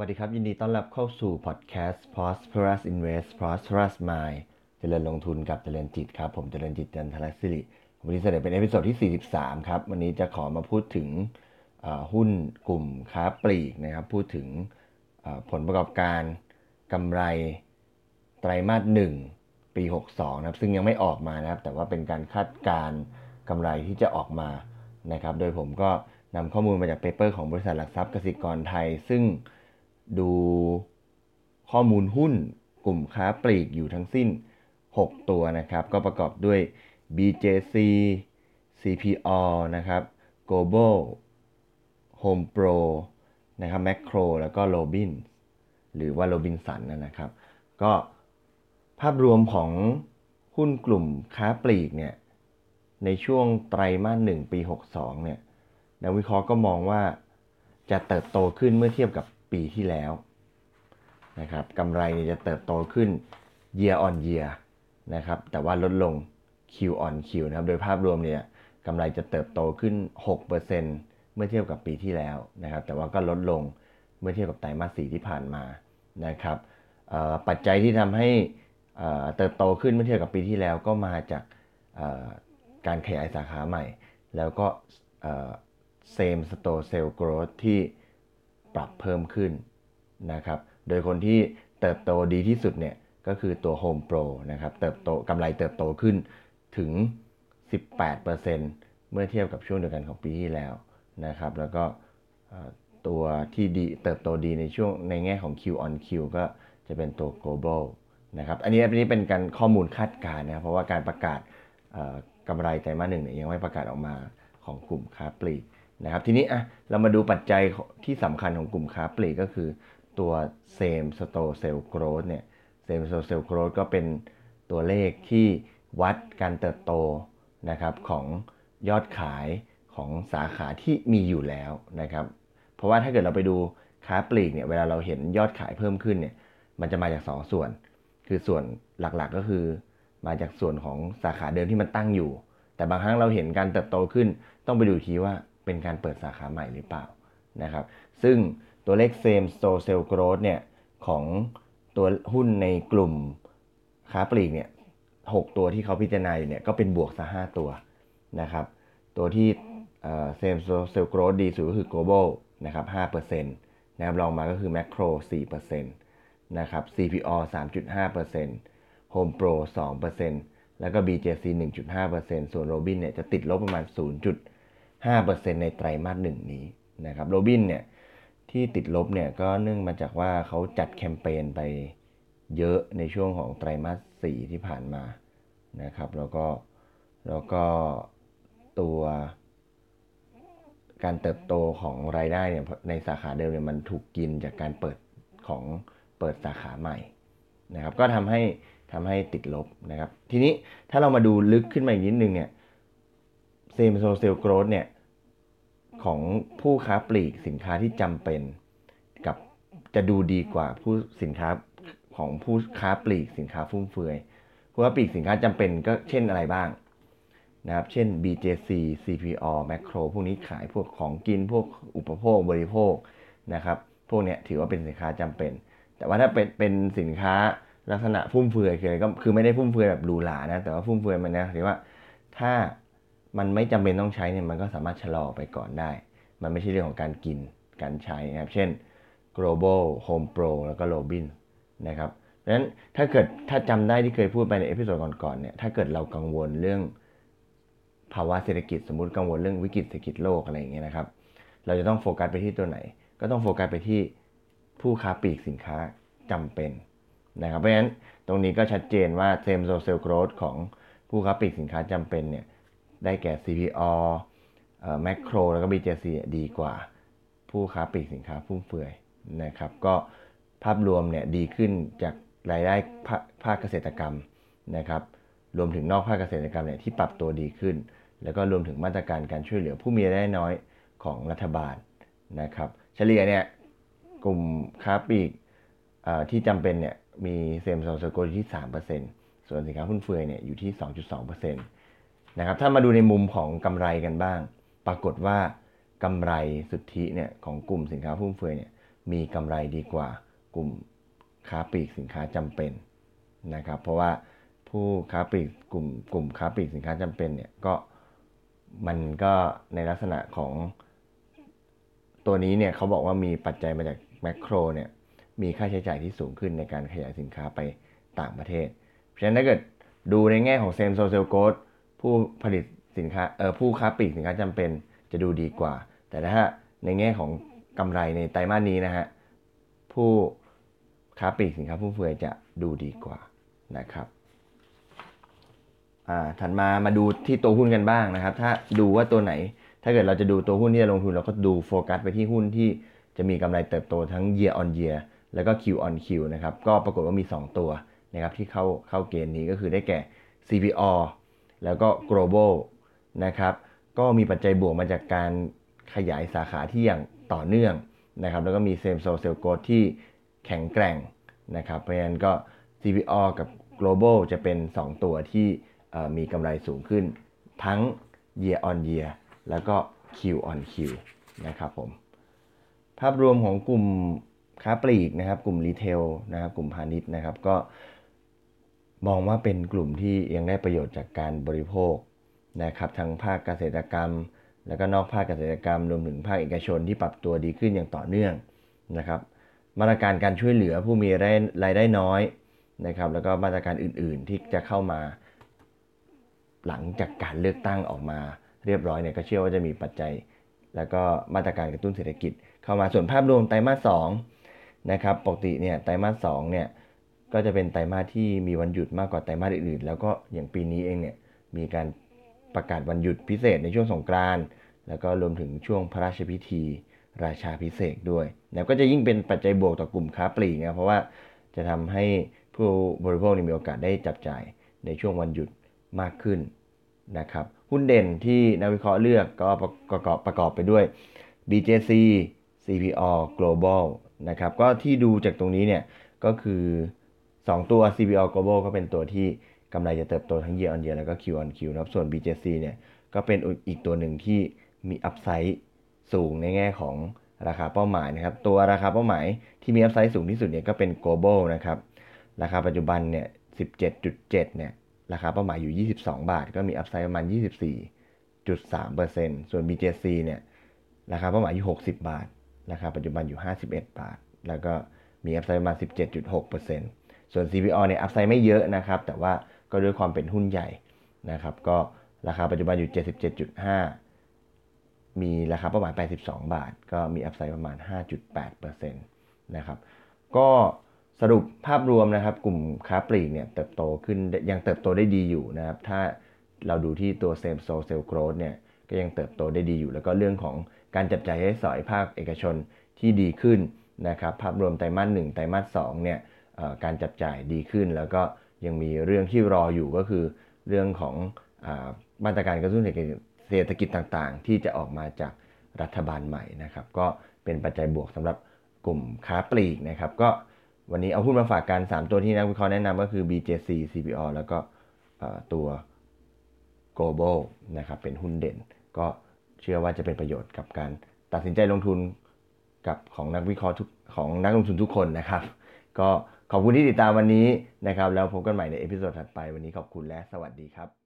สวัสดีครับ ยินดีต้อนรับเข้าสู่พอดแคสต์ Prosperous Invest Prosperous Mind เจริญลงทุนกับเจริญจิตครับ ผมเจริญจิตจันทรศิริวันนี้เสนอเป็น episode ที่ 43 ครับ วันนี้จะขอมาพูดถึงหุ้นกลุ่มค้าปลีกนะครับ พูดถึงผลประกอบการกำไรไตรมาสหนึ่งปี 62 นะครับ ซึ่งยังไม่ออกมานะครับ แต่ว่าเป็นการคาดการณ์กำไรที่จะออกมานะครับ โดยผมก็นำข้อมูลมาจากเปเปอร์ของบริษัทหลักทรัพย์กสิกรไทย ซึ่ง ดูข้อมูลหุ้นกลุ่มค้าปลีกอยู่ทั้งสิ้น 6 ตัวนะครับ ก็ประกอบด้วย BJC CPO นะครับ Global Home Pro นะครับ Macro แล้วก็ Robin หรือว่า Robinson นะครับ ก็ภาพรวมของหุ้นกลุ่มค้าปลีกเนี่ยในช่วงไตรมาสหนึ่งปี 62เนี่ยนักวิเคราะห์ก็มองว่าจะเติบโตขึ้นเมื่อเทียบกับ ปีที่แล้วนะครับกำไรจะเติบโตขึ้น year on year นะครับแต่ว่าลดลง Q on Q นะครับโดยภาพรวมเนี่ยกำไรจะเติบโตขึ้น 6%เมื่อเทียบกับปีที่แล้วนะครับแต่ว่าก็ลดลงเมื่อเทียบกับไตรมาสสี่ที่ผ่านมานะครับปัจจัยที่ทำให้เติบโตขึ้นเมื่อเทียบกับปีที่แล้วก็มาจากการขยายสาขาใหม่ แล้วก็ same store sale growth ที่ ปรับเพิ่มขึ้นนะครับ โดยคนที่เติบโตดีที่สุดเนี่ยก็คือตัว Home Pro นะครับ เติบโตกำไรเติบโตขึ้นถึง 18%เมื่อเทียบกับช่วงเดียวกันของปีที่แล้วนะครับ แล้วก็ตัวที่ดีเติบโตดีในช่วงในแง่ของ Q on Q ก็จะเป็นตัว global นะครับ อันนี้อันนี้เป็นการข้อมูลคาดการณ์นะ เพราะว่าการประกาศกำไรไตรมาสหนึ่งเนี่ยยังไม่ประกาศออกมาของกลุ่มค้าปลีก นะครับทีนี้อะเรามาดูปัจจัยที่สำคัญของกลุ่มค้าปลีกก็คือตัว same store sale growth เนี่ย same store sale growth ก็เป็นตัวเลขที่วัดการเติบโตนะครับของยอดขายของสาขาที่มีอยู่แล้วนะครับเพราะว่าถ้าเกิดเราไปดูค้าปลีกเนี่ยเวลาเราเห็นยอดขายเพิ่มขึ้นเนี่ยมันจะมาจาก 2ส่วน คือส่วนหลักๆก็คือ มาจากส่วนของสาขาเดิมที่มันตั้งอยู่ แต่บางครั้งเราเห็นการเติบโตขึ้น ต้องไปดูทีว่า เป็นการเปิดสาขาใหม่หรือเปล่านะครับ ซึ่งตัวเลข same store sale growth เนี่ยของตัวหุ้นในกลุ่มค้าปลีกเนี่ยหตัวที่เขาพิจารณาอยู่เนี่ยก็เป็นบวกซะห้าตัวนะครับ ตัวที่ same store sale growth ดีสุดก็คือ global นะครับ5%นะครับรองมาก็คือ macro 4%นะครับ CPO 3.5% Home Pro 2%แล้วก็ BJC 1.5%ส่วน Robin เนี่ยจะติดลบประมาณ 0. 5%ในไตรมาสหนึ่งนี้นะครับโรบินเนี่ยที่ติดลบเนี่ยก็เนื่องมาจากว่าเขาจัดแคมเปญไปเยอะในช่วงของไตรมาสสี่ที่ผ่านมานะครับแล้วก็แล้วก็ตัวการเติบโตของรายได้เนี่ยในสาขาเดิมเนี่ยมันถูกกินจากการเปิดของเปิดสาขาใหม่นะครับก็ทำให้ทำให้ติดลบนะครับ ทีนี้ถ้าเรามาดูลึกขึ้นมาอีกนิดนึงเนี่ย same store sale growth เนี่ย ของผู้ค้าปลีกสินค้าที่จำเป็น กับจะดูดีกว่าผู้สินค้าของผู้ค้าปลีกสินค้าฟุ่มเฟือยผู้ค้าปลีกสินค้าจำเป็นก็เช่นอะไรบ้างนะครับเช่น BJC CPO Macro พวกนี้ขายพวกของกินพวกอุปโภคบริโภคนะครับพวกนี้ถือว่าเป็นสินค้าจำเป็น แต่ว่าถ้าเป็นเป็นสินค้าลักษณะฟุ่มเฟือยคือก็คือไม่ได้ฟุ่มเฟือยแบบหรูหรานะแต่ว่าฟุ่มเฟือยมันนะถือว่าถ้า มันไม่จำเป็นต้องใช้เนี่ยมันก็สามารถชะลอไปก่อนได้ มันไม่ใช่เรื่องของการกินการใช้นะครับ เช่น Global HomePro แล้วก็ Robins นะครับดังนั้นถ้าเกิดถ้าจำได้ที่เคยพูดไปใน episode ก่อนๆเนี่ยถ้าเกิดเรากังวลเรื่องภาวะเศรษฐกิจสมมติกังวลเรื่องวิกฤตเศรษฐกิจโลกอะไรอย่างเงี้ยนะครับ เราจะต้องโฟกัสไปที่ตัวไหน ก็ต้องโฟกัสไปที่ผู้ค้าปลีกสินค้าจำเป็นนะครับเพราะฉะนั้นตรงนี้ก็ชัดเจนว่า same store sale growth ของผู้ค้าปลีกสินค้าจำเป็นเนี่ย ได้แก่ CPO แมคโครแล้วก็ BJC ดีกว่า ผู้ค้าปลีกสินค้าฟุ่มเฟือยนะครับ ก็ภาพรวมเนี่ยดีขึ้นจากรายได้ภาคเกษตรกรรมนะครับ รวมถึงนอกภาคเกษตรกรรมเนี่ยที่ปรับตัวดีขึ้น แล้วก็รวมถึงมาตรการการช่วยเหลือผู้มีรายได้น้อยของรัฐบาลนะครับ เฉลี่ยเนี่ยกลุ่มค้าปลีกที่จำเป็นเนี่ยมีเซมซองสโกที่ 3%ส่วนสินค้าฟุ่มเฟือยเนี่ยอยู่ที่ 2.2%น นะครับถ้ามาดูในมุมของกำไรกันบ้าง ปรากฏว่ากำไรสุทธิเนี่ยของกลุ่มสินค้าฟุ่มเฟือยเนี่ยมีกำไรดีกว่ากลุ่มค้าปลีกสินค้าจำเป็นนะครับ เพราะว่าผู้ค้าปลีกกลุ่มกลุ่มค้าปลีกสินค้าจำเป็นเนี่ยก็มันก็ในลักษณะของตัวนี้เนี่ยเขาบอกว่ามีปัจจัยมาจากแมคโครเนี่ยมีค่าใช้จ่ายที่สูงขึ้นในการขยายสินค้าไปต่างประเทศ เพราะฉะนั้นถ้าเกิดดูในแง่ของ same store sale growth ผู้ผลิตสินค้าเออผู้ค้าปลีกสินค้าจำเป็นจะดูดีกว่า แต่ถ้าในแง่ของกำไรในไตรมาสนี้นะฮะผู้ค้าปลีกสินค้าฟุ่มเฟือยจะดูดีกว่านะครับอ่าถัดมามาดูที่ตัวหุ้นกันบ้างนะครับ ถ้าดูว่าตัวไหน ถ้าเกิดเราจะดูตัวหุ้นที่จะลงทุน เราก็ดูโฟกัสไปที่หุ้นที่จะมีกำไรเติบโตทั้ง year on year แล้วก็ Q on Q นะครับ ก็ปรากฏว่ามี 2 ตัวนะครับที่เข้าเข้าเกณฑ์นี้ก็คือได้แก่ CPO แล้วก็ global นะครับก็มีปัจจัยบวกมาจากการขยายสาขาที่อย่างต่อเนื่องนะครับแล้วก็มี same store sales growth ที่แข็งแกร่งนะครับเพราะฉะนั้นก็ CPO กับ global จะเป็น 2 ตัวที่มีกำไรสูงขึ้น ทั้ง year on year แล้วก็ Q on Q นะครับผมภาพรวมของกลุ่มค้าปลีกนะครับ กลุ่มรีเทลนะครับ กลุ่มพาณิชย์นะครับ ก็ มองว่าเป็นกลุ่มที่ยังได้ประโยชน์จากการบริโภคนะครับทั้งภาคเกษตรกรรม แล้วก็นอกภาคเกษตรกรรม รวมถึงภาคเอกชนที่ปรับตัวดีขึ้นอย่างต่อเนื่องนะครับ มาตรการการช่วยเหลือผู้มีรายรายได้น้อยนะครับ แล้วก็มาตรการอื่นๆที่จะเข้ามา หลังจากการเลือกตั้งออกมาเรียบร้อยเนี่ยก็เชื่อว่าจะมีปัจจัย แล้วก็มาตรการกระตุ้นเศรษฐกิจ เข้ามาส่วนภาพรวมไตรมาสสองนะครับปกติเนี่ยไตรมาสสองเนี่ย ก็จะเป็นไตรมาสที่มีวันหยุดมากกว่าไตรมาสอื่นๆ แล้วก็อย่างปีนี้เองเนี่ยมีการประกาศวันหยุดพิเศษในช่วงสงกรานต์แล้วก็รวมถึงช่วงพระราชพิธี ราชาพิเศษด้วย แล้วก็จะยิ่งเป็นปัจจัยบวกต่อกลุ่มค้าปลีกนะเพราะว่าจะทำให้ผู้บริโภคมีโอกาสได้จับจ่ายในช่วงวันหยุดมากขึ้นนะครับหุ้นเด่นที่นักวิเคราะห์เลือกก็ประกอบประกอบไปด้วย BJC CPO Global นะครับก็ที่ดูจากตรงนี้เนี่ยก็คือ 2 ตัว CPO Global ก็เป็นตัวที่กำไรจะเติบโตทั้ง year on year แล้วก็ Q on Q นะครับ ส่วน BJC เนี่ยก็เป็นอีกตัวหนึ่งที่มีอัพไซด์สูงในแง่ของราคาเป้าหมายนะครับ ตัวราคาเป้าหมายที่มีอัพไซด์สูงที่สุดเนี่ยก็เป็น global นะครับ ราคาปัจจุบันเนี่ย 17.7 เนี่ย ราคาเป้าหมายอยู่ 22 บาท ก็มีอัพไซด์ประมาณ 24.3%ส่วน BJC เนี่ย ราคาเป้าหมายอยู่ 60 บาท ราคาปัจจุบันอยู่ 51 บาท แล้วก็มีอัพไซด์ประมาณ 17.6% ส่วน CPO เนี่ยอัพไซด์ไม่เยอะนะครับ แต่ว่าก็ด้วยความเป็นหุ้นใหญ่นะครับ ก็ราคาปัจจุบันอยู่ 77.5 มีราคาเป้าหมาย 82 บาท ก็มี upside ประมาณ 5.8%นะครับ ก็สรุปภาพรวมนะครับกลุ่มค้าปลีกเนี่ยเติบโตขึ้นยังเติบโตได้ดีอยู่นะครับ ถ้าเราดูที่ตัว same store sale growth เนี่ยก็ยังเติบโตได้ดีอยู่ แล้วก็เรื่องของการจับจ่ายใช้สอยภาคเอกชนที่ดีขึ้นนะครับ ภาพรวมไตรมาสหนึ่งไตรมาสสองเนี่ย การจับจ่ายดีขึ้น แล้วก็ยังมีเรื่องที่รออยู่ก็คือเรื่องของอมาตรการกระตุ้นเศรษฐกิจต่างๆ ที่จะออกมาจากรัฐบาลใหม่นะครับ ก็เป็นปัจจัยบวกสำหรับกลุ่มค้าปลีกนะครับ ก็วันนี้เอาหุ้นมาฝากกัน 3 ตัวที่นักวิเคราะห์แนะนำก็คือ BJC CPO แล้วก็ตัว Global นะครับ เป็นหุ้นเด่น ก็เชื่อว่าจะเป็นประโยชน์กับการตัดสินใจลงทุนกับของนักวิเคราะห์ทุกของนักลงทุนทุกคนนะครับ ก็ ขอบคุณที่ติดตามวันนี้นะครับ แล้วพบกันใหม่ในเอพิโซดถัดไปวันนี้ขอบคุณและสวัสดีครับ